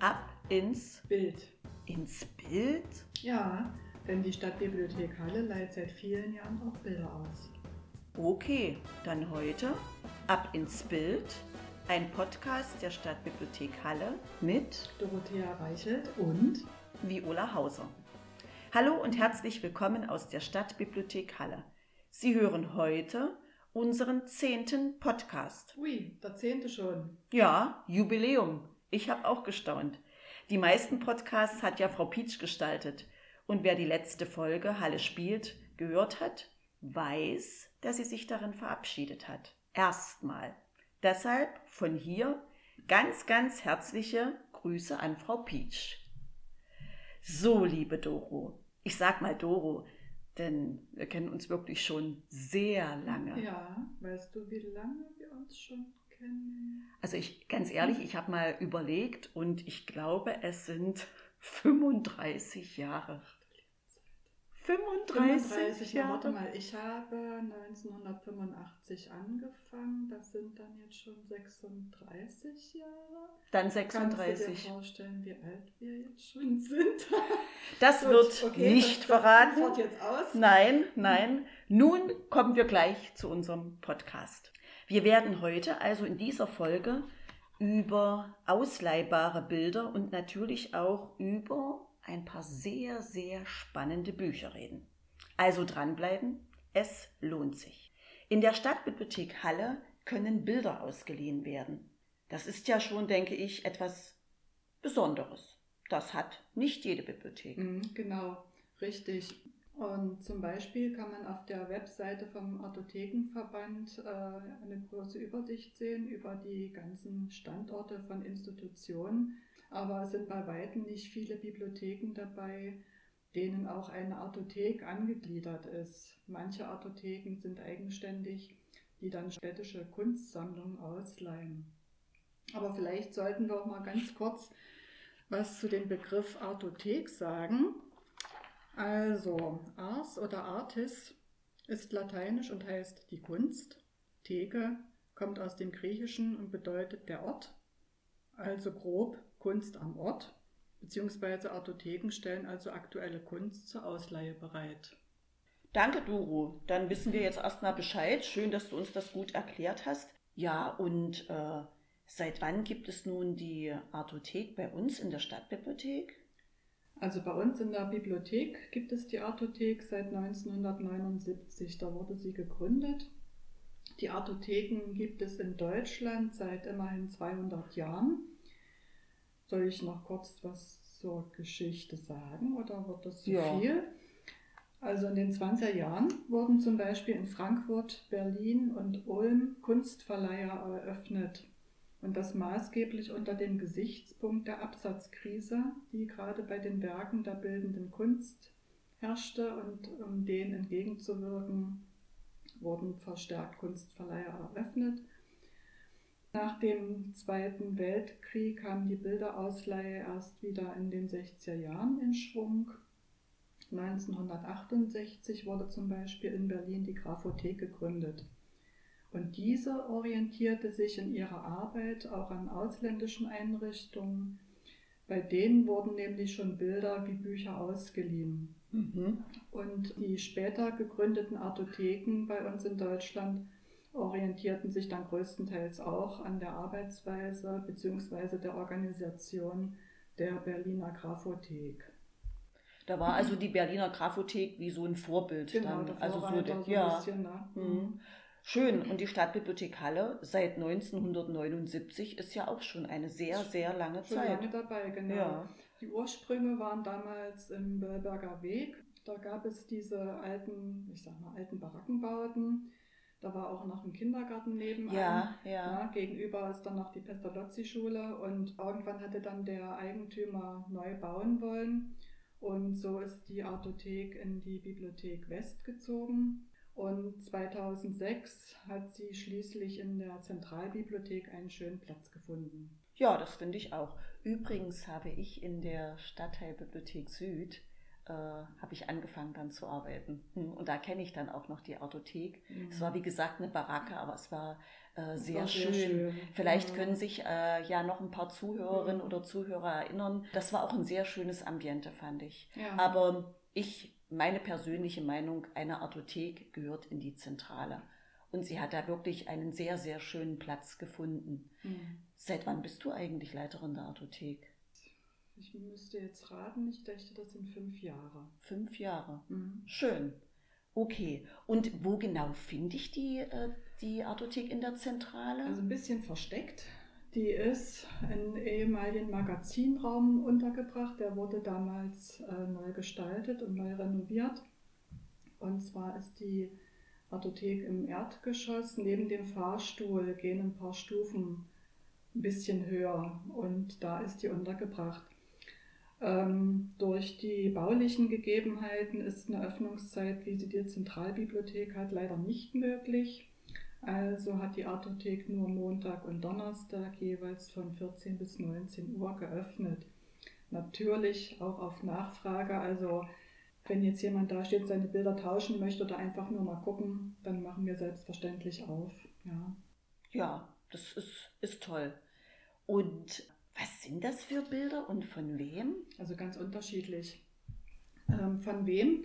ab ins Bild. ins Bild? Ja, denn die Stadtbibliothek Halle leiht seit vielen Jahren auch Bilder aus. Okay, dann heute ab ins Bild. Ein Podcast der Stadtbibliothek Halle mit Dorothea Reichelt und Viola Hauser. Hallo und herzlich willkommen aus der Stadtbibliothek Halle. Sie hören heute unseren zehnten Podcast. Ui, der zehnte schon. Ja, Jubiläum. Ich habe auch gestaunt. Die meisten Podcasts hat ja Frau Pietsch gestaltet. Und wer die letzte Folge Halle spielt gehört hat, weiß, dass sie sich darin verabschiedet hat. Erstmal. Deshalb von hier ganz, ganz herzliche Grüße an Frau Pietsch. So, liebe Doro. Ich sag mal Doro, denn wir kennen uns wirklich schon sehr lange. Ja, weißt du, wie lange wir uns schon? Also ich, ganz ehrlich, ich habe mal überlegt und ich glaube, es sind 35 Jahre. 35, ja, warte Jahre. mal, ich habe 1985 angefangen, das sind dann jetzt schon 36 Jahre. Dann Kannst du dir 36. vorstellen, wie alt wir jetzt schon sind? Das Gut, wird okay, nicht das, verraten. Das jetzt aus. Nein, nein. Nun kommen wir gleich zu unserem Podcast. Wir werden heute also in dieser Folge über ausleihbare Bilder und natürlich auch über ein paar sehr, sehr spannende Bücher reden. Also dranbleiben, es lohnt sich. In der Stadtbibliothek Halle können Bilder ausgeliehen werden. Das ist ja schon, denke ich, etwas Besonderes. Das hat nicht jede Bibliothek. Mhm, genau, richtig. Und zum Beispiel kann man auf der Webseite vom Artothekenverband äh, eine große Übersicht sehen über die ganzen Standorte von Institutionen. Aber es sind bei weitem nicht viele Bibliotheken dabei, denen auch eine Artothek angegliedert ist. Manche Artotheken sind eigenständig, die dann städtische Kunstsammlungen ausleihen. Aber vielleicht sollten wir auch mal ganz kurz was zu dem Begriff Artothek sagen. Also, Ars oder Artis ist lateinisch und heißt die Kunst. Theke kommt aus dem Griechischen und bedeutet der Ort, also grob Kunst am Ort, beziehungsweise Artotheken stellen also aktuelle Kunst zur Ausleihe bereit. Danke, Duro. Dann wissen wir jetzt erstmal Bescheid. Schön, dass du uns das gut erklärt hast. Ja, und äh, seit wann gibt es nun die Artothek bei uns in der Stadtbibliothek? Also bei uns in der Bibliothek gibt es die Artothek seit 1979. Da wurde sie gegründet. Die Artotheken gibt es in Deutschland seit immerhin 200 Jahren. Soll ich noch kurz was zur Geschichte sagen oder wird das zu Ja. viel? Also in den 20er Jahren wurden zum Beispiel in Frankfurt, Berlin und Ulm Kunstverleiher eröffnet. Und das maßgeblich unter dem Gesichtspunkt der Absatzkrise, die gerade bei den Werken der bildenden Kunst herrschte. Und um dem entgegenzuwirken, wurden verstärkt Kunstverleiher eröffnet. Nach dem Zweiten Weltkrieg kam die Bilderausleihe erst wieder in den 60er Jahren in Schwung. 1968 wurde zum Beispiel in Berlin die Graphothek gegründet. Und diese orientierte sich in ihrer Arbeit auch an ausländischen Einrichtungen. Bei denen wurden nämlich schon Bilder wie Bücher ausgeliehen. Mhm. Und die später gegründeten Artotheken bei uns in Deutschland orientierten sich dann größtenteils auch an der Arbeitsweise bzw. der Organisation der Berliner Graphothek. Da war also die Berliner Graphothek wie so ein Vorbild Genau, dann. Also so, der- so ein ja. bisschen. Ne? Mhm. Schön. Und die Stadtbibliothek Halle seit 1979 ist ja auch schon eine sehr, sehr lange Schon Zeit. lange dabei, genau. Ja. Die Ursprünge waren damals im Bellberger Weg. Da gab es diese alten, ich sag mal, alten Barackenbauten. Da war auch noch ein Kindergarten nebenan. Ja, ja. Ja, gegenüber ist dann noch die Pestalozzi-Schule und irgendwann hatte dann der Eigentümer neu bauen wollen. Und so ist die Artothek in die Bibliothek West gezogen. Und 2006 hat sie schließlich in der Zentralbibliothek einen schönen Platz gefunden. Ja, das finde ich auch. Übrigens habe ich in der Stadtteilbibliothek Süd äh, habe ich angefangen dann zu arbeiten. Hm, und da kenne ich dann auch noch die Artothek. Mhm. Es war wie gesagt eine Baracke, aber es war äh, sehr, schön. sehr, schön. Vielleicht ja. können sich äh, ja noch ein paar Zuhörerinnen mhm. oder Zuhörer erinnern. Das war auch ein sehr schönes Ambiente, fand ich. Ja. Aber ich, meine persönliche Meinung, eine Artothek gehört in die Zentrale. Und sie hat da wirklich einen sehr, sehr schönen Platz gefunden. Mhm. Seit wann bist du eigentlich Leiterin der Artothek? Ich müsste jetzt raten, ich dachte, das sind fünf Jahre. Fünf Jahre. Mhm. Schön. Okay. Und wo genau finde ich die, äh, die Artothek in der Zentrale? Also ein bisschen versteckt. Die ist in ehemaligen Magazinraum untergebracht. Der wurde damals äh, neu gestaltet und neu renoviert. Und zwar ist die Artothek im Erdgeschoss. Neben dem Fahrstuhl gehen ein paar Stufen ein bisschen höher und da ist die untergebracht. Ähm, durch die baulichen Gegebenheiten ist eine Öffnungszeit, wie sie die Zentralbibliothek hat, leider nicht möglich. Also hat die Artothek nur Montag und Donnerstag jeweils von 14 bis 19 Uhr geöffnet. Natürlich auch auf Nachfrage. Also wenn jetzt jemand da steht, seine Bilder tauschen möchte oder einfach nur mal gucken, dann machen wir selbstverständlich auf. Ja, ja das ist, ist toll. Und was sind das für Bilder und von wem? Also ganz unterschiedlich. Ähm, von wem?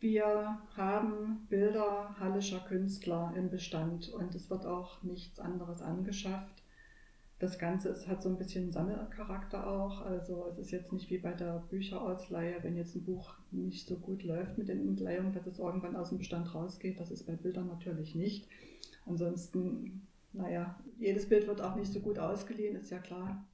Wir haben Bilder hallischer Künstler im Bestand und es wird auch nichts anderes angeschafft. Das Ganze ist, hat so ein bisschen Sammelcharakter auch. Also es ist jetzt nicht wie bei der Bücherausleihe, wenn jetzt ein Buch nicht so gut läuft mit den Entleihungen, dass es irgendwann aus dem Bestand rausgeht. Das ist bei Bildern natürlich nicht. Ansonsten, naja, jedes Bild wird auch nicht so gut ausgeliehen, ist ja klar.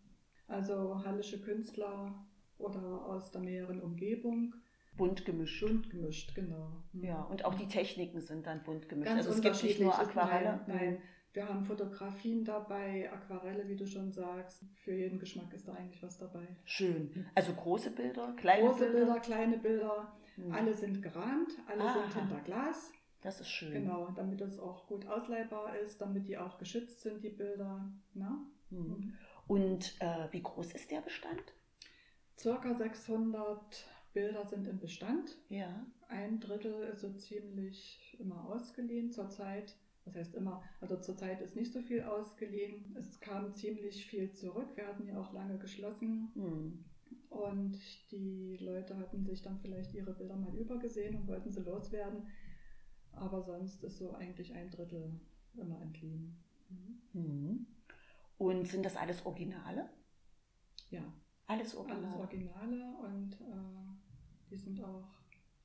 Also hallische Künstler oder aus der näheren Umgebung. Bunt gemischt. Bunt gemischt, genau. Mhm. Ja, und auch die Techniken sind dann bunt gemischt. Ganz also es gibt nicht nur Aquarelle. Nein, nein, wir haben Fotografien dabei, Aquarelle, wie du schon sagst. Für jeden Geschmack ist da eigentlich was dabei. Schön. Also große Bilder, kleine große Bilder? Bilder kleine Bilder. Mhm. Alle sind gerahmt, alle Aha. sind hinter Glas. Das ist schön. Genau, damit das auch gut ausleihbar ist, damit die auch geschützt sind, die Bilder. Na? Mhm. mhm. Und äh, wie groß ist der Bestand? Circa 600 Bilder sind im Bestand. Ja. Ein Drittel ist so ziemlich immer ausgeliehen zurzeit. Das heißt immer, also zurzeit ist nicht so viel ausgeliehen. Es kam ziemlich viel zurück. Wir hatten ja auch lange geschlossen. Hm. Und die Leute hatten sich dann vielleicht ihre Bilder mal übergesehen und wollten sie loswerden. Aber sonst ist so eigentlich ein Drittel immer entliehen. Mhm. Mhm. Und sind das alles Originale? Ja. Alles Originale. Alles Originale und äh, die sind auch,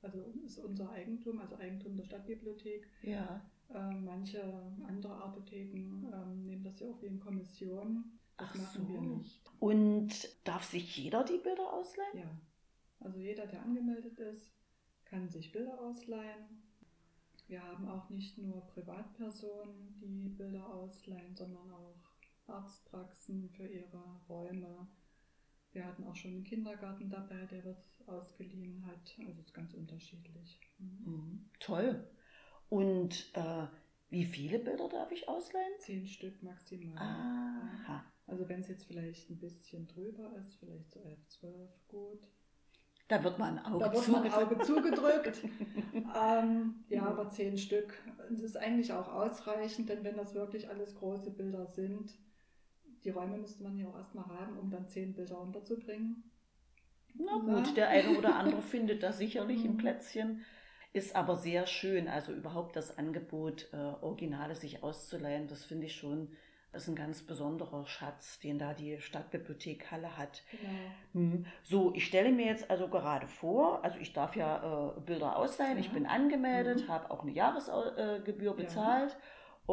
also ist unser Eigentum, also Eigentum der Stadtbibliothek. Ja. Äh, manche andere Artotheken äh, nehmen das ja auch wie in Kommission. Das Ach machen so. wir nicht. Und darf sich jeder die Bilder ausleihen? Ja. Also jeder, der angemeldet ist, kann sich Bilder ausleihen. Wir haben auch nicht nur Privatpersonen, die Bilder ausleihen, sondern auch Arztpraxen für ihre Räume. Wir hatten auch schon einen Kindergarten dabei, der was ausgeliehen hat. Also es ist ganz unterschiedlich. Mhm. Mhm. Toll. Und äh, wie viele Bilder darf ich ausleihen? Zehn Stück maximal. Aha. Also wenn es jetzt vielleicht ein bisschen drüber ist, vielleicht so elf, zwölf, gut. Da wird man ein Auge da wird. Man Auge zugedrückt. ähm, ja, aber zehn Stück. Das ist eigentlich auch ausreichend, denn wenn das wirklich alles große Bilder sind, die Räume müsste man ja auch erstmal haben, um dann zehn Bilder unterzubringen. Na gut, der eine oder andere findet das sicherlich im mhm. Plätzchen. Ist aber sehr schön, also überhaupt das Angebot, äh, Originale sich auszuleihen, das finde ich schon, ist ein ganz besonderer Schatz, den da die Stadtbibliothek Halle hat. Genau. Hm. So, ich stelle mir jetzt also gerade vor, also ich darf ja äh, Bilder ausleihen, ja. ich bin angemeldet, mhm. habe auch eine Jahresgebühr bezahlt. Ja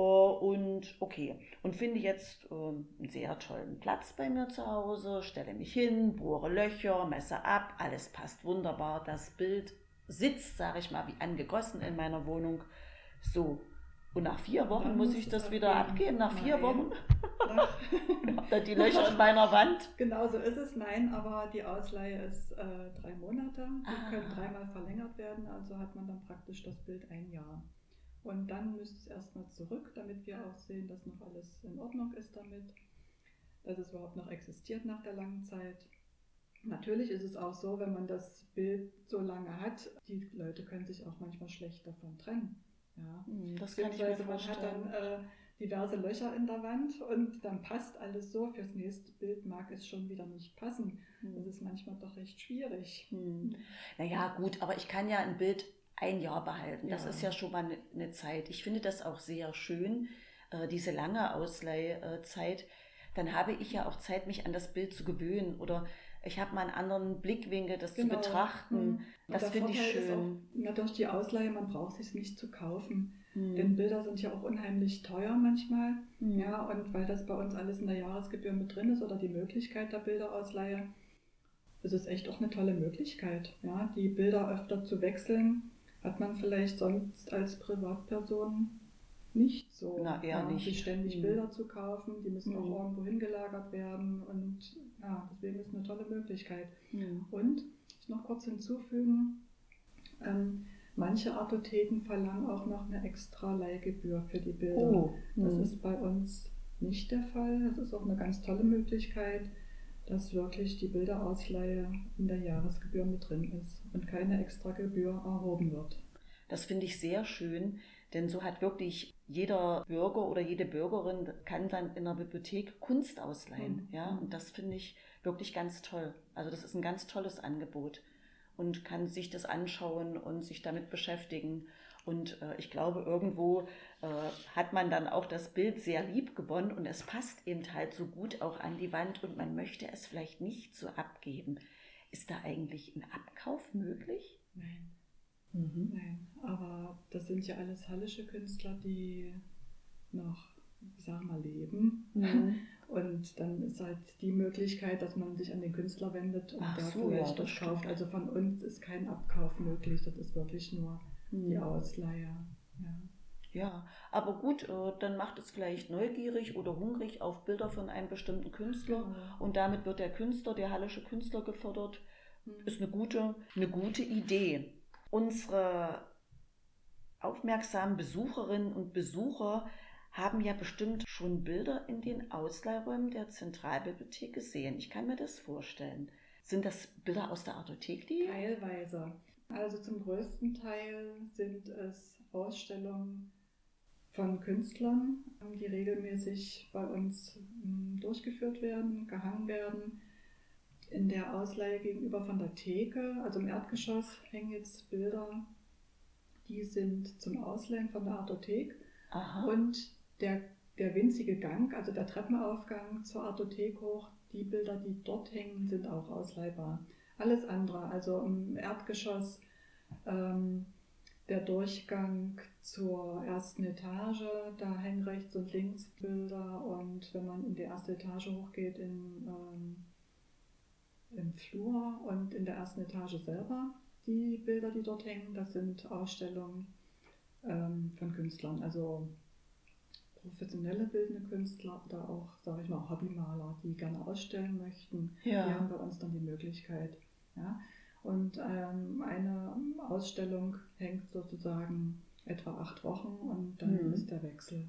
und okay, und finde jetzt ähm, einen sehr tollen Platz bei mir zu Hause, stelle mich hin, bohre Löcher, messe ab, alles passt wunderbar. Das Bild sitzt, sage ich mal, wie angegossen in meiner Wohnung. So, und nach vier Wochen muss ich das wieder abgeben. Nach vier Wochen habt ihr die Löcher in meiner Wand. Genau so ist es. Nein, aber die Ausleihe ist äh, drei Monate. Die ah. können dreimal verlängert werden. Also hat man dann praktisch das Bild ein Jahr. Und dann müsste es erstmal zurück, damit wir auch sehen, dass noch alles in Ordnung ist damit, dass es überhaupt noch existiert nach der langen Zeit. Natürlich ist es auch so, wenn man das Bild so lange hat, die Leute können sich auch manchmal schlecht davon trennen. Ja. Hm, das kann ich mir vorstellen. Man hat dann äh, diverse Löcher in der Wand und dann passt alles so. Fürs nächste Bild mag es schon wieder nicht passen. Hm. Das ist manchmal doch recht schwierig. Hm. Naja, gut, aber ich kann ja ein Bild ein Jahr behalten. Das ja. ist ja schon mal eine ne Zeit. Ich finde das auch sehr schön, äh, diese lange Ausleihzeit. Dann habe ich ja auch Zeit, mich an das Bild zu gewöhnen oder ich habe mal einen anderen Blickwinkel, das genau. zu betrachten. Mhm. Das finde ich schön. Auch, durch die Ausleihe, man braucht es nicht zu kaufen. Mhm. Denn Bilder sind ja auch unheimlich teuer manchmal. Mhm. Ja, und weil das bei uns alles in der Jahresgebühr mit drin ist oder die Möglichkeit der Bilderausleihe, ist es echt auch eine tolle Möglichkeit. Ja, die Bilder öfter zu wechseln, hat man vielleicht sonst als Privatperson nicht so. Na, eher ja, nicht. Ständig mhm. Bilder zu kaufen, die müssen mhm. auch irgendwo hingelagert werden und ja, deswegen ist es eine tolle Möglichkeit. Mhm. Und ich noch kurz hinzufügen, ähm, manche Artotheken verlangen auch noch eine extra Leihgebühr für die Bilder. Oh. Das mhm. ist bei uns nicht der Fall. Das ist auch eine ganz tolle Möglichkeit, dass wirklich die Bilderausleihe in der Jahresgebühr mit drin ist und keine extra Gebühr erhoben wird. Das finde ich sehr schön, denn so hat wirklich jeder Bürger oder jede Bürgerin kann dann in der Bibliothek Kunst ausleihen. Mhm. Ja, und das finde ich wirklich ganz toll. Also das ist ein ganz tolles Angebot und kann sich das anschauen und sich damit beschäftigen. Und äh, ich glaube, irgendwo äh, hat man dann auch das Bild sehr lieb gewonnen und es passt eben halt so gut auch an die Wand und man möchte es vielleicht nicht so abgeben. Ist da eigentlich ein Abkauf möglich? Nein. Mhm. Nein, aber das sind ja alles hallische Künstler, die noch, ich sag mal, leben. Mhm. Und dann ist halt die Möglichkeit, dass man sich an den Künstler wendet und Ach der so, vielleicht ja, das kauft. Also von uns ist kein Abkauf möglich, das ist wirklich nur. Die Ausleihe. Ja. Ja, aber gut, äh, dann macht es vielleicht neugierig oder hungrig auf Bilder von einem bestimmten Künstler genau. und damit wird der Künstler, der hallische Künstler gefördert. Mhm. Ist eine gute, eine gute Idee. Unsere aufmerksamen Besucherinnen und Besucher haben ja bestimmt schon Bilder in den Ausleihräumen der Zentralbibliothek gesehen. Ich kann mir das vorstellen. Sind das Bilder aus der Artothek, die? Teilweise. Also zum größten Teil sind es Ausstellungen von Künstlern, die regelmäßig bei uns hm, durchgeführt werden, gehangen werden in der Ausleihe gegenüber von der Theke, also im Erdgeschoss, hängen jetzt Bilder, die sind zum Ausleihen von der Artothek. Aha. Und der, der winzige Gang, also der Treppenaufgang zur Artothek hoch, die Bilder, die dort hängen, sind auch ausleihbar. Alles andere, also im Erdgeschoss, ähm, der Durchgang zur ersten Etage, da hängen rechts und links Bilder und wenn man in die erste Etage hochgeht, in ähm, im Flur und in der ersten Etage selber die Bilder, die dort hängen. Das sind Ausstellungen ähm, von Künstlern, also professionelle bildende Künstler oder auch, sage ich mal, Hobbymaler, die gerne ausstellen möchten. Ja. Die haben bei uns dann die Möglichkeit. Ja? Und ähm, eine Ausstellung hängt sozusagen etwa acht Wochen und dann mhm. ist der Wechsel.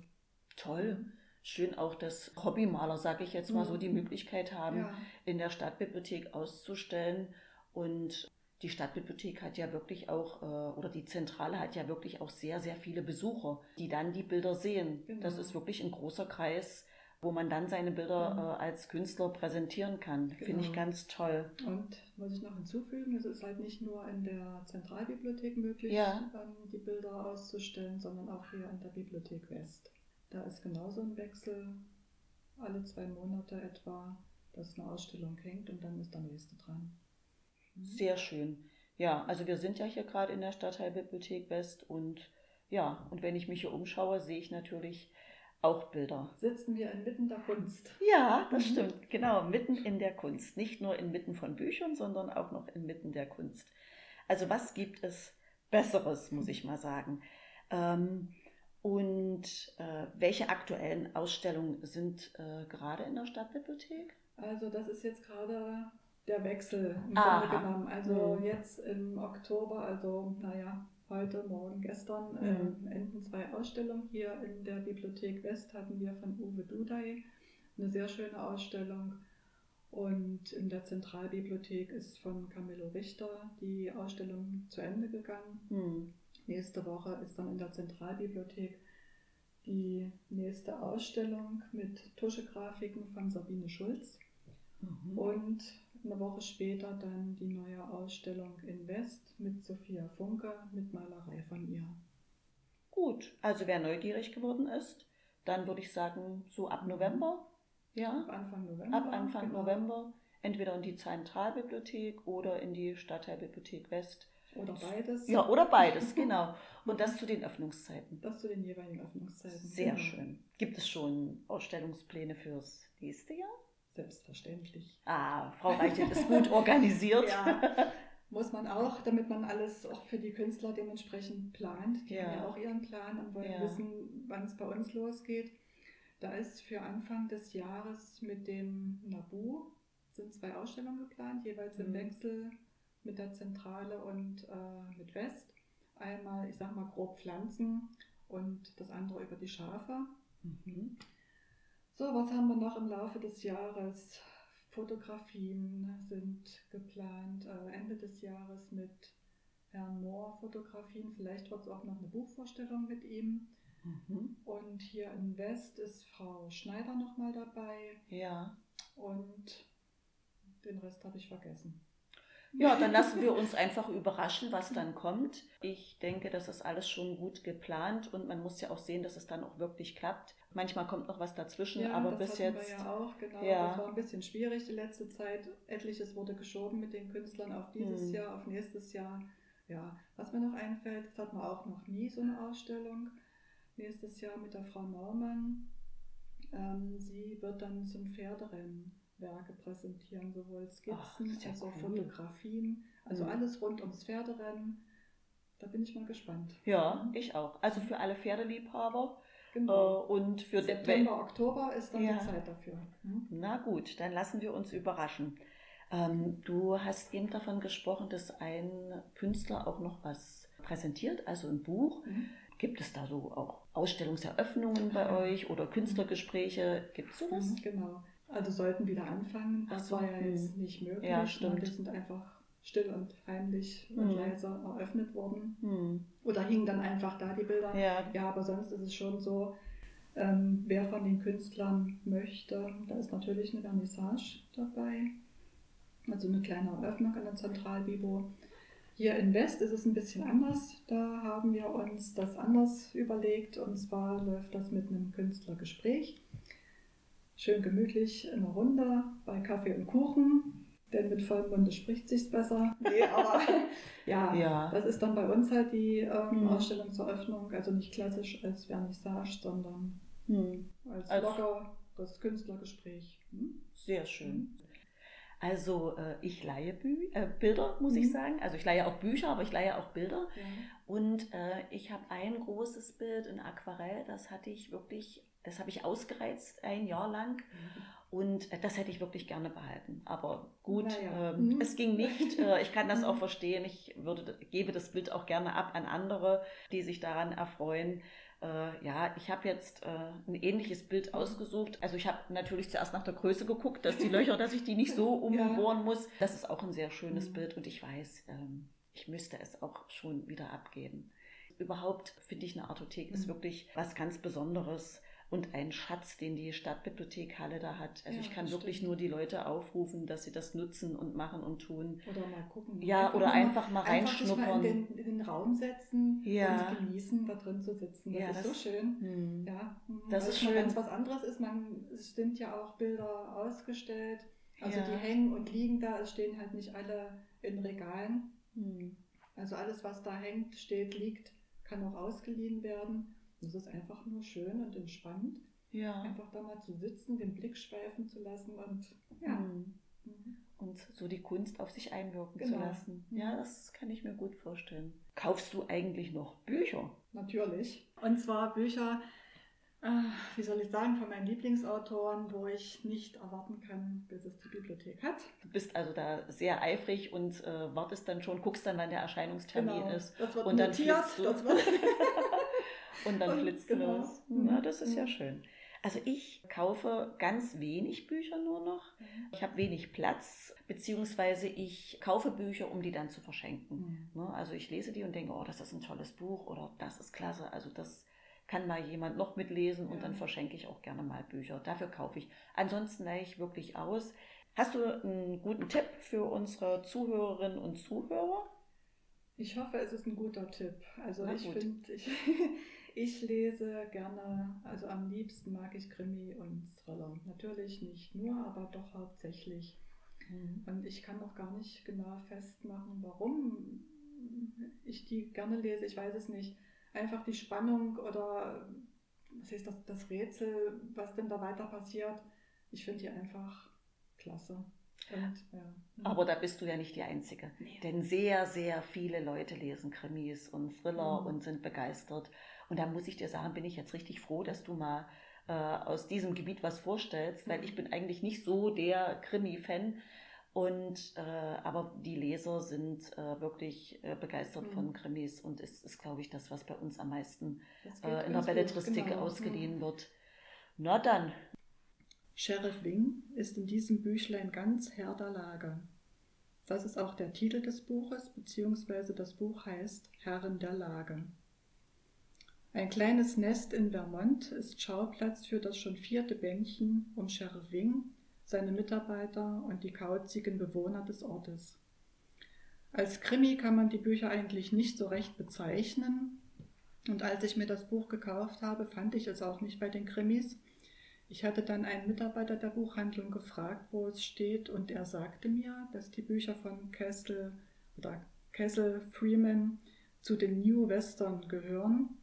Toll schön auch, dass Hobbymaler, sage ich jetzt mal so, die mhm. Möglichkeit haben, ja. in der Stadtbibliothek auszustellen. Und die Stadtbibliothek hat ja wirklich auch, äh, oder die Zentrale hat ja wirklich auch sehr, sehr viele Besucher, die dann die Bilder sehen. Genau. Das ist wirklich ein großer Kreis, wo man dann seine Bilder mhm. äh, als Künstler präsentieren kann. Genau. Finde ich ganz toll. Und muss ich noch hinzufügen, es ist halt nicht nur in der Zentralbibliothek möglich, ja. ähm, die Bilder auszustellen, sondern auch hier in der Bibliothek West. Da ist genauso ein Wechsel alle zwei Monate etwa, dass eine Ausstellung hängt und dann ist der nächste dran. Mhm. Sehr schön. Ja, also wir sind ja hier gerade in der Stadtteilbibliothek West und ja, und wenn ich mich hier umschaue, sehe ich natürlich auch Bilder. Sitzen wir inmitten der Kunst. Ja, das mhm. stimmt. Genau, mitten in der Kunst. Nicht nur inmitten von Büchern, sondern auch noch inmitten der Kunst. Also was gibt es Besseres, muss ich mal sagen. Ähm, und äh, welche aktuellen Ausstellungen sind äh, gerade in der Stadtbibliothek? Also das ist jetzt gerade der Wechsel im Grunde genommen. Also mhm. jetzt im Oktober, also naja, heute, morgen, gestern mhm. äh, enden zwei Ausstellungen. Hier in der Bibliothek West hatten wir von Uwe Dudai eine sehr schöne Ausstellung. Und in der Zentralbibliothek ist von Camillo Richter die Ausstellung zu Ende gegangen. Hm. Nächste Woche ist dann in der Zentralbibliothek die nächste Ausstellung mit Tuschegrafiken von Sabine Schulz. Mhm. Und eine Woche später dann die neue Ausstellung in West mit Sophia Funke mit Malerei von ihr. Gut, also wer neugierig geworden ist, dann würde ich sagen, so ab November, ja, Ab Anfang November. ab Anfang genau. November, entweder in die Zentralbibliothek oder in die Stadtteilbibliothek West. Oder beides. Ja, oder beides, genau. Und das zu den Öffnungszeiten. Das zu den jeweiligen Öffnungszeiten. Sehr Genau. schön. Gibt es schon Ausstellungspläne fürs nächste Jahr? Selbstverständlich. Ah, Frau Reichelt ist gut organisiert. Ja, muss man auch, damit man alles auch für die Künstler dementsprechend plant. Die Ja. haben ja auch ihren Plan und wollen Ja. wissen, wann es bei uns losgeht. Da ist für Anfang des Jahres mit dem Nabu sind zwei Ausstellungen geplant, jeweils im Mhm. Wechsel mit der Zentrale und äh, mit West. Einmal, ich sag mal, grob Pflanzen und das andere über die Schafe. Mhm. So, was haben wir noch im Laufe des Jahres? Fotografien sind geplant. Äh, Ende des Jahres mit Herrn Mohr Fotografien. Vielleicht wird es auch noch eine Buchvorstellung mit ihm. Mhm. Und hier in West ist Frau Schneider nochmal dabei. Ja. Und den Rest habe ich vergessen. Ja, dann lassen wir uns einfach überraschen, was dann kommt. Ich denke, das ist alles schon gut geplant und man muss ja auch sehen, dass es dann auch wirklich klappt. Manchmal kommt noch was dazwischen, aber das bis jetzt. wir ja auch, genau. Ja. Das war ein bisschen schwierig die letzte Zeit. Etliches wurde geschoben mit den Künstlern auf dieses Hm. Jahr, auf nächstes Jahr. Ja, was mir noch einfällt, das hatten wir auch noch nie, so eine Ausstellung. Nächstes Jahr mit der Frau Naumann. Ähm, sie wird dann zum Pferderennen Werke präsentieren, sowohl Skizzen Ach, ja als auch cool. Fotografien. Also Hm. alles rund ums Pferderennen. Da bin ich mal gespannt. Ja, ich auch. Also für alle Pferdeliebhaber äh, Genau. und für September, Oktober ist dann Ja. die Zeit dafür. Hm? Na gut, dann lassen wir uns überraschen. Ähm, du hast eben davon gesprochen, dass ein Künstler auch noch was präsentiert, also ein Buch. Mhm. Gibt es da so auch Ausstellungseröffnungen bei euch oder Künstlergespräche? Gibt es sowas? Mhm, Genau. Also sollten wieder anfangen. Das so, war ja jetzt hm. nicht möglich. Ja, stimmt. Die sind einfach still und heimlich und Hm. leise eröffnet worden. Hm. Oder hingen dann einfach da die Bilder. Ja, Ja, aber sonst ist es schon so, ähm, wer von den Künstlern möchte, da ist natürlich eine Vernissage dabei. Also eine kleine Eröffnung an der Zentralbibo. Hier in West ist es ein bisschen anders. Da haben wir uns das anders überlegt. Und zwar läuft das mit einem Künstlergespräch. Schön gemütlich in einer Runde bei Kaffee und Kuchen. Denn mit vollem Munde spricht sich's besser. Nee, aber ja, ja. das ist dann bei uns halt die ähm, Mhm. Ausstellung zur Öffnung, also nicht klassisch als Vernissage, sondern Hm. als Als- lockeres Künstlergespräch. Hm? Sehr schön. Also äh, ich leihe Bü äh, Bilder, muss ich Mhm. sagen. Also ich leihe auch Bücher, aber ich leihe auch Bilder. Und äh, ich habe ein großes Bild in Aquarell, das hatte ich wirklich, das habe ich ausgereizt ein Jahr lang. Und äh, das hätte ich wirklich gerne behalten. Aber gut, Naja. ähm, Mhm. es ging nicht. Äh, ich kann das auch Mhm. verstehen. Ich würde, gebe das Bild auch gerne ab an andere, die sich daran erfreuen. Äh, ja, ich habe jetzt äh, ein ähnliches Bild ausgesucht. Also ich habe natürlich zuerst nach der Größe geguckt, dass die Löcher, dass ich die nicht so Ja. umbohren muss. Das ist auch ein sehr schönes Mhm. Bild und ich weiß, ähm, ich müsste es auch schon wieder abgeben. Überhaupt finde ich, eine Artothek ist Mhm. wirklich was ganz Besonderes und ein Schatz, den die Stadtbibliothek Halle da hat. Also Ja, ich kann wirklich stimmt. nur die Leute aufrufen, dass sie das nutzen und machen und tun. Oder mal gucken. Ja, oder einfach mal Einfach sich mal reinschnuppern. in den, in den Raum setzen Ja. und genießen, da drin zu sitzen. Das Ja, ist das- so schön. Hm. Ja. Das Weil ist es mal schön. ganz was anderes ist. Man, es sind ja auch Bilder ausgestellt. Also Ja. die hängen und liegen da. Es stehen halt nicht alle in Regalen. Hm. Also alles, was da hängt, steht, liegt, kann auch ausgeliehen werden. Das ist einfach nur schön und entspannt. Ja. Einfach da mal zu sitzen, den Blick schweifen zu lassen und ja. Hm. Mhm. Und so die Kunst auf sich einwirken Genau. zu lassen. Mhm. Ja, das kann ich mir gut vorstellen. Kaufst du eigentlich noch Bücher? Natürlich. Und zwar Bücher, äh, wie soll ich sagen, von meinen Lieblingsautoren, wo ich nicht erwarten kann, bis es die Bibliothek hat. Du bist also da sehr eifrig und äh, wartest dann schon, guckst dann, wann der Erscheinungstermin ist. Genau. Das wird Und dann notiert. flitzt du. Das wird Und dann flitzt genau. los. Mhm. Ja, das ist ja Mhm. schön. Also ich kaufe ganz wenig Bücher nur noch. Mhm. Ich habe wenig Platz, beziehungsweise ich kaufe Bücher, um die dann zu verschenken. Ne, also ich lese die und denke, oh, das ist ein tolles Buch oder das ist klasse. Also das kann mal jemand noch mitlesen und dann verschenke ich auch gerne mal Bücher. Dafür kaufe ich. Ansonsten leihe ich wirklich aus. Hast du einen guten Tipp für unsere Zuhörerinnen und Zuhörer? Ich hoffe, es ist ein guter Tipp. Also Na ich finde, ich, Ich lese gerne, also am liebsten mag ich Krimi und Thriller. Natürlich nicht nur, aber doch hauptsächlich. Mhm. Und ich kann auch gar nicht genau festmachen, warum ich die gerne lese. Ich weiß es nicht. Einfach die Spannung oder was ist das, das Rätsel, was denn da weiter passiert. Ich finde die einfach klasse. Und, ja. Aber da bist du ja nicht die Einzige. Nee. Denn sehr, sehr viele Leute lesen Krimis und Thriller mhm. und sind begeistert. Und da muss ich dir sagen, bin ich jetzt richtig froh, dass du mal äh, aus diesem Gebiet was vorstellst, weil ich bin eigentlich nicht so der Krimi-Fan. Und äh, aber die Leser sind äh, wirklich äh, begeistert mhm. von Krimis und es ist, glaube ich, das, was bei uns am meisten äh, in der Belletristik genau. ausgeliehen mhm. wird. Na dann. Sheriff Wing ist in diesem Büchlein ganz Herr der Lage. Das ist auch der Titel des Buches, beziehungsweise das Buch heißt Herren der Lage. Ein kleines Nest in Vermont ist Schauplatz für das schon vierte Bändchen um Sheriff Wing, seine Mitarbeiter und die kauzigen Bewohner des Ortes. Als Krimi kann man die Bücher eigentlich nicht so recht bezeichnen. Und als ich mir das Buch gekauft habe, fand ich es auch nicht bei den Krimis. Ich hatte dann einen Mitarbeiter der Buchhandlung gefragt, wo es steht, und er sagte mir, dass die Bücher von Kessel oder Kessel Freeman zu den New Western gehören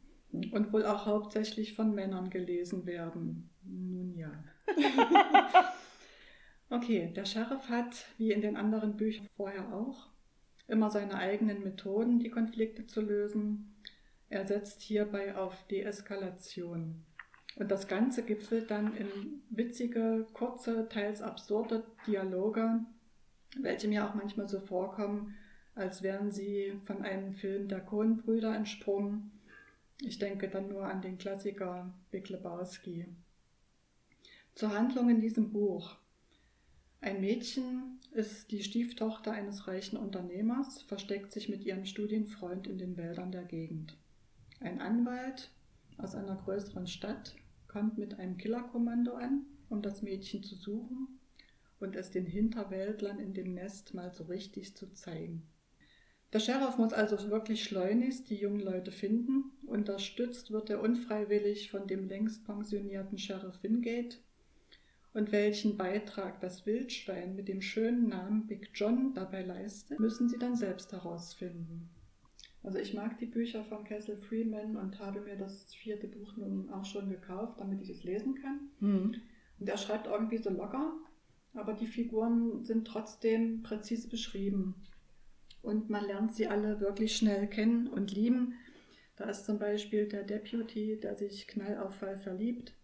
und wohl auch hauptsächlich von Männern gelesen werden. Nun ja. okay, der Sheriff hat, wie in den anderen Büchern vorher auch, immer seine eigenen Methoden, die Konflikte zu lösen. Er setzt hierbei auf Deeskalation. Und das Ganze gipfelt dann in witzige, kurze, teils absurde Dialoge, welche mir auch manchmal so vorkommen, als wären sie von einem Film der Coen-Brüder entsprungen ich denke dann nur an den Klassiker Big Lebowski. Zur Handlung in diesem Buch. Ein Mädchen ist die Stieftochter eines reichen Unternehmers, versteckt sich mit ihrem Studienfreund in den Wäldern der Gegend. Ein Anwalt aus einer größeren Stadt kommt mit einem Killerkommando an, um das Mädchen zu suchen und es den Hinterwäldlern in dem Nest mal so richtig zu zeigen. Der Sheriff muss also wirklich schleunigst die jungen Leute finden. Unterstützt wird er unfreiwillig von dem längst pensionierten Sheriff Wingate. Und welchen Beitrag das Wildschwein mit dem schönen Namen Big John dabei leistet, müssen sie dann selbst herausfinden. Also ich mag die Bücher von Castle Freeman und habe mir das vierte Buch nun auch schon gekauft, damit ich es lesen kann. Mhm. Und er schreibt irgendwie so locker, aber die Figuren sind trotzdem präzise beschrieben und man lernt sie alle wirklich schnell kennen und lieben. Da ist zum Beispiel der Deputy, der sich knallauffall verliebt,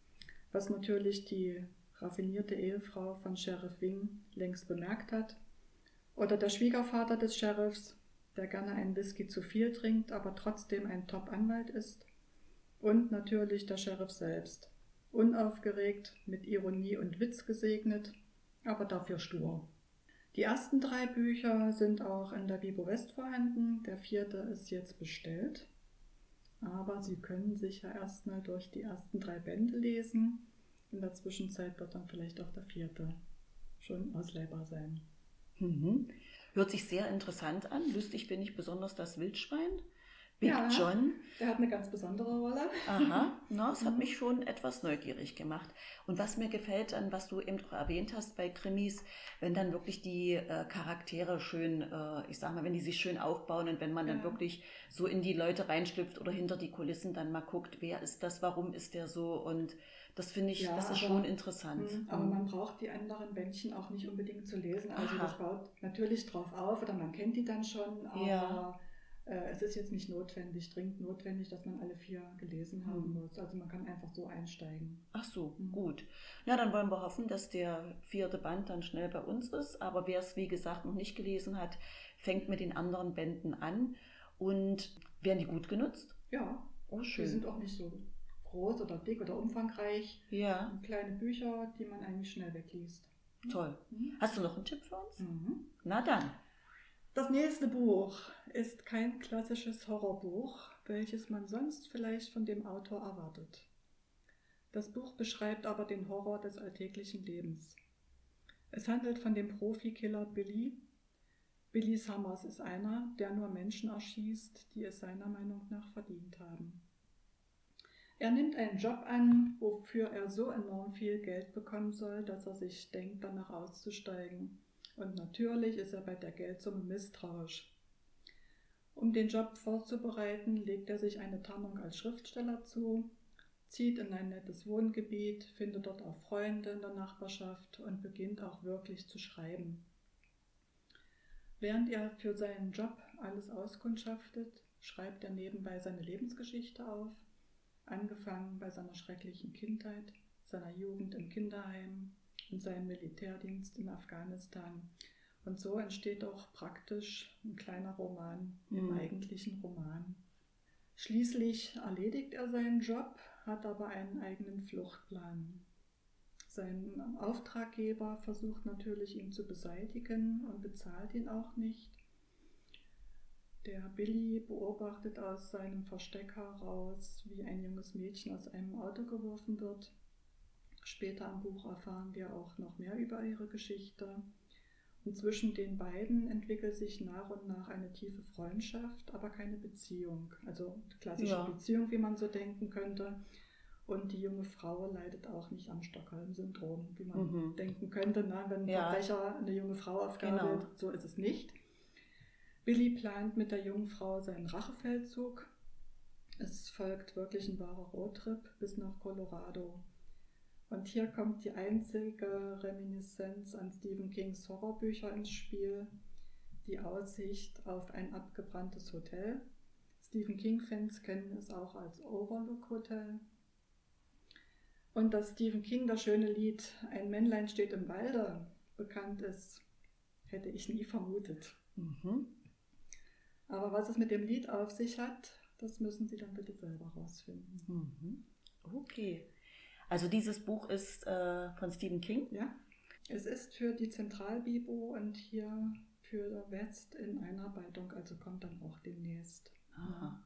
was natürlich die raffinierte Ehefrau von Sheriff Wing längst bemerkt hat. Oder der Schwiegervater des Sheriffs, der gerne einen Whisky zu viel trinkt, aber trotzdem ein Top-Anwalt ist. Und natürlich der Sheriff selbst. Unaufgeregt, mit Ironie und Witz gesegnet, aber dafür stur. Die ersten drei Bücher sind auch in der Bibo West vorhanden. Der vierte ist jetzt bestellt. Aber Sie können sicher erstmal durch die ersten drei Bände lesen. In der Zwischenzeit wird dann vielleicht auch der vierte schon ausleihbar sein. Mhm. Hört sich sehr interessant an. Lustig bin ich besonders das Wildschwein. Big ja, John. Der hat eine ganz besondere Rolle. Aha, na, das hat mhm. mich schon etwas neugierig gemacht. Und was mir gefällt, an was du eben erwähnt hast bei Krimis, wenn dann wirklich die äh, Charaktere schön, äh, ich sag mal, wenn die sich schön aufbauen und wenn man ja. dann wirklich so in die Leute reinschlüpft oder hinter die Kulissen dann mal guckt, wer ist das, warum ist der so und das finde ich, ja, das ist aber, schon interessant. Mh, aber mhm. man braucht die anderen Bändchen auch nicht unbedingt zu lesen. Also Aha. das baut natürlich drauf auf oder man kennt die dann schon, aber ja es ist jetzt nicht notwendig, dringend notwendig, dass man alle vier gelesen haben mhm. muss. Also man kann einfach so einsteigen. Ach so, mhm. gut. Na, dann wollen wir hoffen, dass der vierte Band dann schnell bei uns ist. Aber wer es, wie gesagt, noch nicht gelesen hat, fängt mit den anderen Bänden an. Und werden die gut genutzt? Ja. Oh, schön. Die sind auch nicht so groß oder dick oder umfangreich. Ja. Kleine Bücher, die man eigentlich schnell wegliest. Toll. Mhm. Hast du noch einen Tipp für uns? Mhm. Na dann. Das nächste Buch ist kein klassisches Horrorbuch, welches man sonst vielleicht von dem Autor erwartet. Das Buch beschreibt aber den Horror des alltäglichen Lebens. Es handelt von dem Profikiller Billy. Billy Summers ist einer, der nur Menschen erschießt, die es seiner Meinung nach verdient haben. Er nimmt einen Job an, wofür er so enorm viel Geld bekommen soll, dass er sich denkt, danach auszusteigen. Und natürlich ist er bei der Geldsumme misstrauisch. Um den Job vorzubereiten, legt er sich eine Tarnung als Schriftsteller zu, zieht in ein nettes Wohngebiet, findet dort auch Freunde in der Nachbarschaft und beginnt auch wirklich zu schreiben. Während er für seinen Job alles auskundschaftet, schreibt er nebenbei seine Lebensgeschichte auf, angefangen bei seiner schrecklichen Kindheit, seiner Jugend im Kinderheim und seinem Militärdienst in Afghanistan. Und so entsteht auch praktisch ein kleiner Roman im Mhm. eigentlichen Roman. Schließlich erledigt er seinen Job, hat aber einen eigenen Fluchtplan. Sein Auftraggeber versucht natürlich, ihn zu beseitigen und bezahlt ihn auch nicht. Der Billy beobachtet aus seinem Versteck heraus, wie ein junges Mädchen aus einem Auto geworfen wird. Später im Buch erfahren wir auch noch mehr über ihre Geschichte. Und zwischen den beiden entwickelt sich nach und nach eine tiefe Freundschaft, aber keine Beziehung. Also klassische Ja. Beziehung, wie man so denken könnte. Und die junge Frau leidet auch nicht am Stockholm-Syndrom, wie man Mhm. denken könnte, na, wenn ein Ja. Verbrecher eine junge Frau aufgabelt. Genau. So ist es nicht. Billy plant mit der jungen Frau seinen Rachefeldzug. Es folgt wirklich ein wahrer Roadtrip bis nach Colorado. Und hier kommt die einzige Reminiszenz an Stephen Kings Horrorbücher ins Spiel, die Aussicht auf ein abgebranntes Hotel. Stephen King-Fans kennen es auch als Overlook Hotel. Und dass Stephen King das schöne Lied Ein Männlein steht im Walde bekannt ist, hätte ich nie vermutet. Mhm. Aber was es mit dem Lied auf sich hat, das müssen Sie dann bitte selber rausfinden. Mhm. Okay. Also dieses Buch ist äh, von Stephen King. Ja, es ist für die Zentralbibo und hier für West in Einarbeitung, also kommt dann auch demnächst. Aha.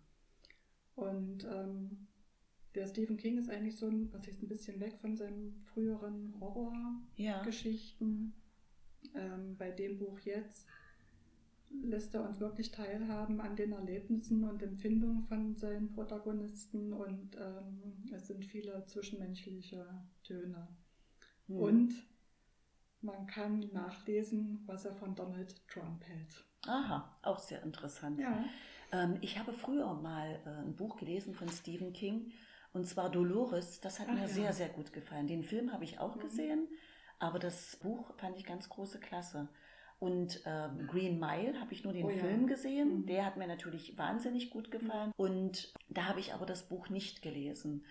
Und ähm, der Stephen King ist eigentlich so ein, was ist ein bisschen weg von seinen früheren Ja. Horrorgeschichten. Ähm, bei dem Buch jetzt lässt er uns wirklich teilhaben an den Erlebnissen und Empfindungen von seinen Protagonisten und ähm, es sind viele zwischenmenschliche Töne. Hm. Und man kann nachlesen, was er von Donald Trump hält. Aha, auch sehr interessant. Ja. Ähm, ich habe früher mal äh, ein Buch gelesen von Stephen King und zwar Dolores. Das hat Ach mir ja. sehr, sehr gut gefallen. Den Film habe ich auch Mhm. gesehen, aber das Buch fand ich ganz große Klasse. Und ähm, Green Mile habe ich nur den Oh ja. Film gesehen. Mhm. Der hat mir natürlich wahnsinnig gut gefallen. Und da habe ich aber das Buch nicht gelesen.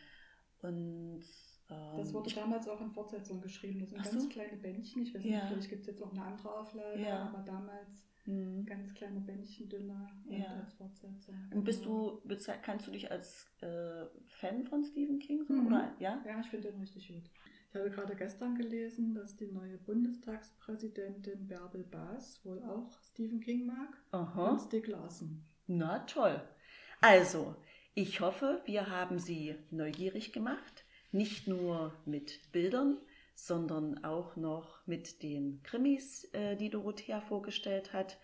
Und ähm, Das wurde ich, damals auch in Fortsetzung geschrieben. Das sind ganz so. kleine Bändchen. Ich weiß Ja. nicht, vielleicht gibt es jetzt auch eine andere Auflage, Ja. aber damals Hm. ganz kleine Bändchen dünner als Fortsetzung. Und bist Genau. du, kannst du dich als äh, Fan von Stephen King so, Mhm. oder ja? Ja, ich finde den richtig gut. Ich habe gerade gestern gelesen, dass die neue Bundestagspräsidentin Bärbel Baas wohl auch Stephen King mag Aha. und Stieg Larsen. Na toll. Also, ich hoffe, wir haben Sie neugierig gemacht. Nicht nur mit Bildern, sondern auch noch mit den Krimis, äh, die Dorothea vorgestellt hat.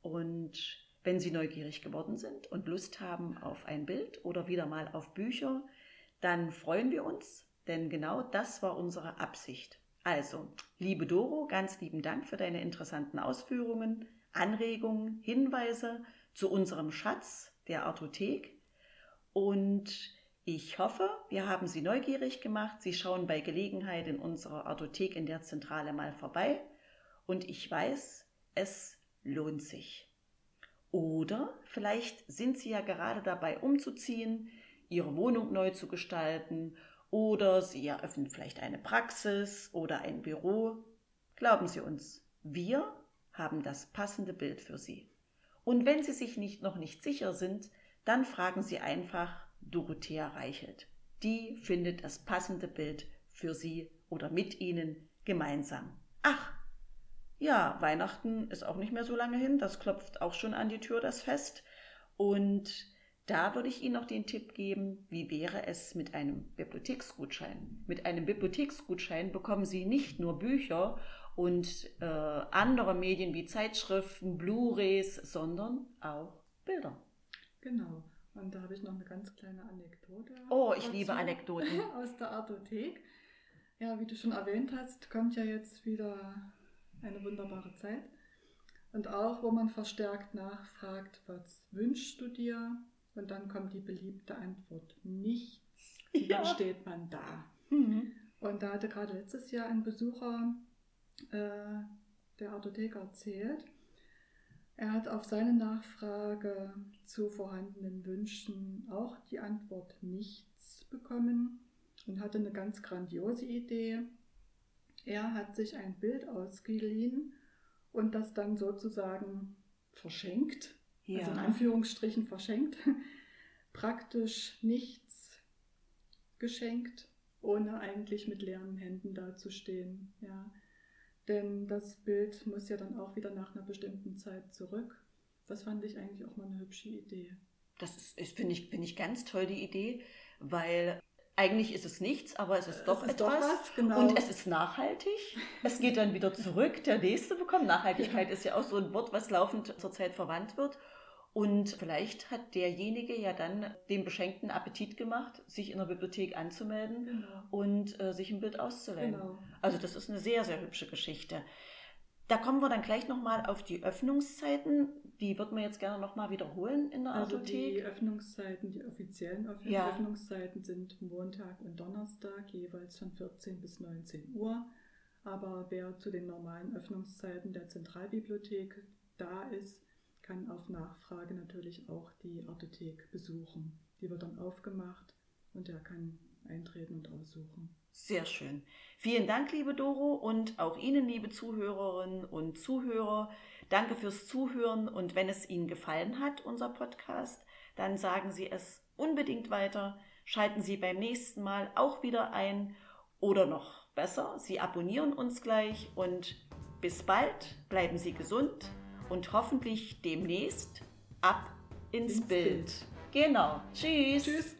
Und wenn Sie neugierig geworden sind und Lust haben auf ein Bild oder wieder mal auf Bücher, dann freuen wir uns, denn genau das war unsere Absicht. Also, liebe Doro, ganz lieben Dank für deine interessanten Ausführungen, Anregungen, Hinweise zu unserem Schatz der Artothek. Und ich hoffe, wir haben Sie neugierig gemacht. Sie schauen bei Gelegenheit in unserer Artothek in der Zentrale mal vorbei. Und ich weiß, es lohnt sich. Oder vielleicht sind Sie ja gerade dabei umzuziehen, Ihre Wohnung neu zu gestalten oder Sie eröffnen vielleicht eine Praxis oder ein Büro. Glauben Sie uns, wir haben das passende Bild für Sie. Und wenn Sie sich nicht, noch nicht sicher sind, dann fragen Sie einfach Dorothea Reichelt. die findet das passende Bild für Sie oder mit Ihnen gemeinsam. Ach, ja, Weihnachten ist auch nicht mehr so lange hin. Das klopft auch schon an die Tür, das Fest. Und da würde ich Ihnen noch den Tipp geben, wie wäre es mit einem Bibliotheksgutschein? Mit einem Bibliotheksgutschein bekommen Sie nicht nur Bücher und äh, andere Medien wie Zeitschriften, Blu-rays, sondern auch Bilder. Genau. Und da habe ich noch eine ganz kleine Anekdote. Oh, ich liebe Anekdoten. Aus der Artothek. Ja, wie du schon erwähnt hast, kommt ja jetzt wieder eine wunderbare Zeit. Und auch, wo man verstärkt nachfragt, was wünschst du dir? Und dann kommt die beliebte Antwort, nichts. Und ja. dann steht man da. Mhm. Und da hatte gerade letztes Jahr ein Besucher äh, der Artothek erzählt, er hat auf seine Nachfrage zu vorhandenen Wünschen auch die Antwort nichts bekommen und hatte eine ganz grandiose Idee. Er hat sich ein Bild ausgeliehen und das dann sozusagen verschenkt, ja. also in Anführungsstrichen verschenkt, praktisch nichts geschenkt, ohne eigentlich mit leeren Händen dazustehen. Ja. Denn das Bild muss ja dann auch wieder nach einer bestimmten Zeit zurück. Das fand ich eigentlich auch mal eine hübsche Idee. Das ist, ist finde ich, find ich ganz toll, die Idee, weil eigentlich ist es nichts, aber es ist doch es ist etwas. Doch was, genau. Und es ist nachhaltig. Es geht dann wieder zurück, der nächste bekommt. Nachhaltigkeit ja. ist ja auch so ein Wort, was laufend zurzeit verwandt wird. Und vielleicht hat derjenige ja dann dem Beschenkten Appetit gemacht, sich in der Bibliothek anzumelden genau. und äh, sich ein Bild auszuleihen. Genau. Also das ist eine sehr, sehr hübsche Geschichte. Da kommen wir dann gleich nochmal auf die Öffnungszeiten. Die wird man jetzt gerne nochmal wiederholen in der also Artothek. Die Öffnungszeiten, die offiziellen ja. Öffnungszeiten sind Montag und Donnerstag jeweils von 14 bis 19 Uhr. Aber wer zu den normalen Öffnungszeiten der Zentralbibliothek da ist, kann auf Nachfrage natürlich auch die Artothek besuchen. Die wird dann aufgemacht und er kann eintreten und aussuchen. Sehr schön. Vielen Dank, liebe Doro, und auch Ihnen, liebe Zuhörerinnen und Zuhörer. Danke fürs Zuhören und wenn es Ihnen gefallen hat, unser Podcast, dann sagen Sie es unbedingt weiter. Schalten Sie beim nächsten Mal auch wieder ein oder noch besser, Sie abonnieren uns gleich und bis bald, bleiben Sie gesund und hoffentlich demnächst ab ins, ins Bild. Bild. Genau. Tschüss. Tschüss.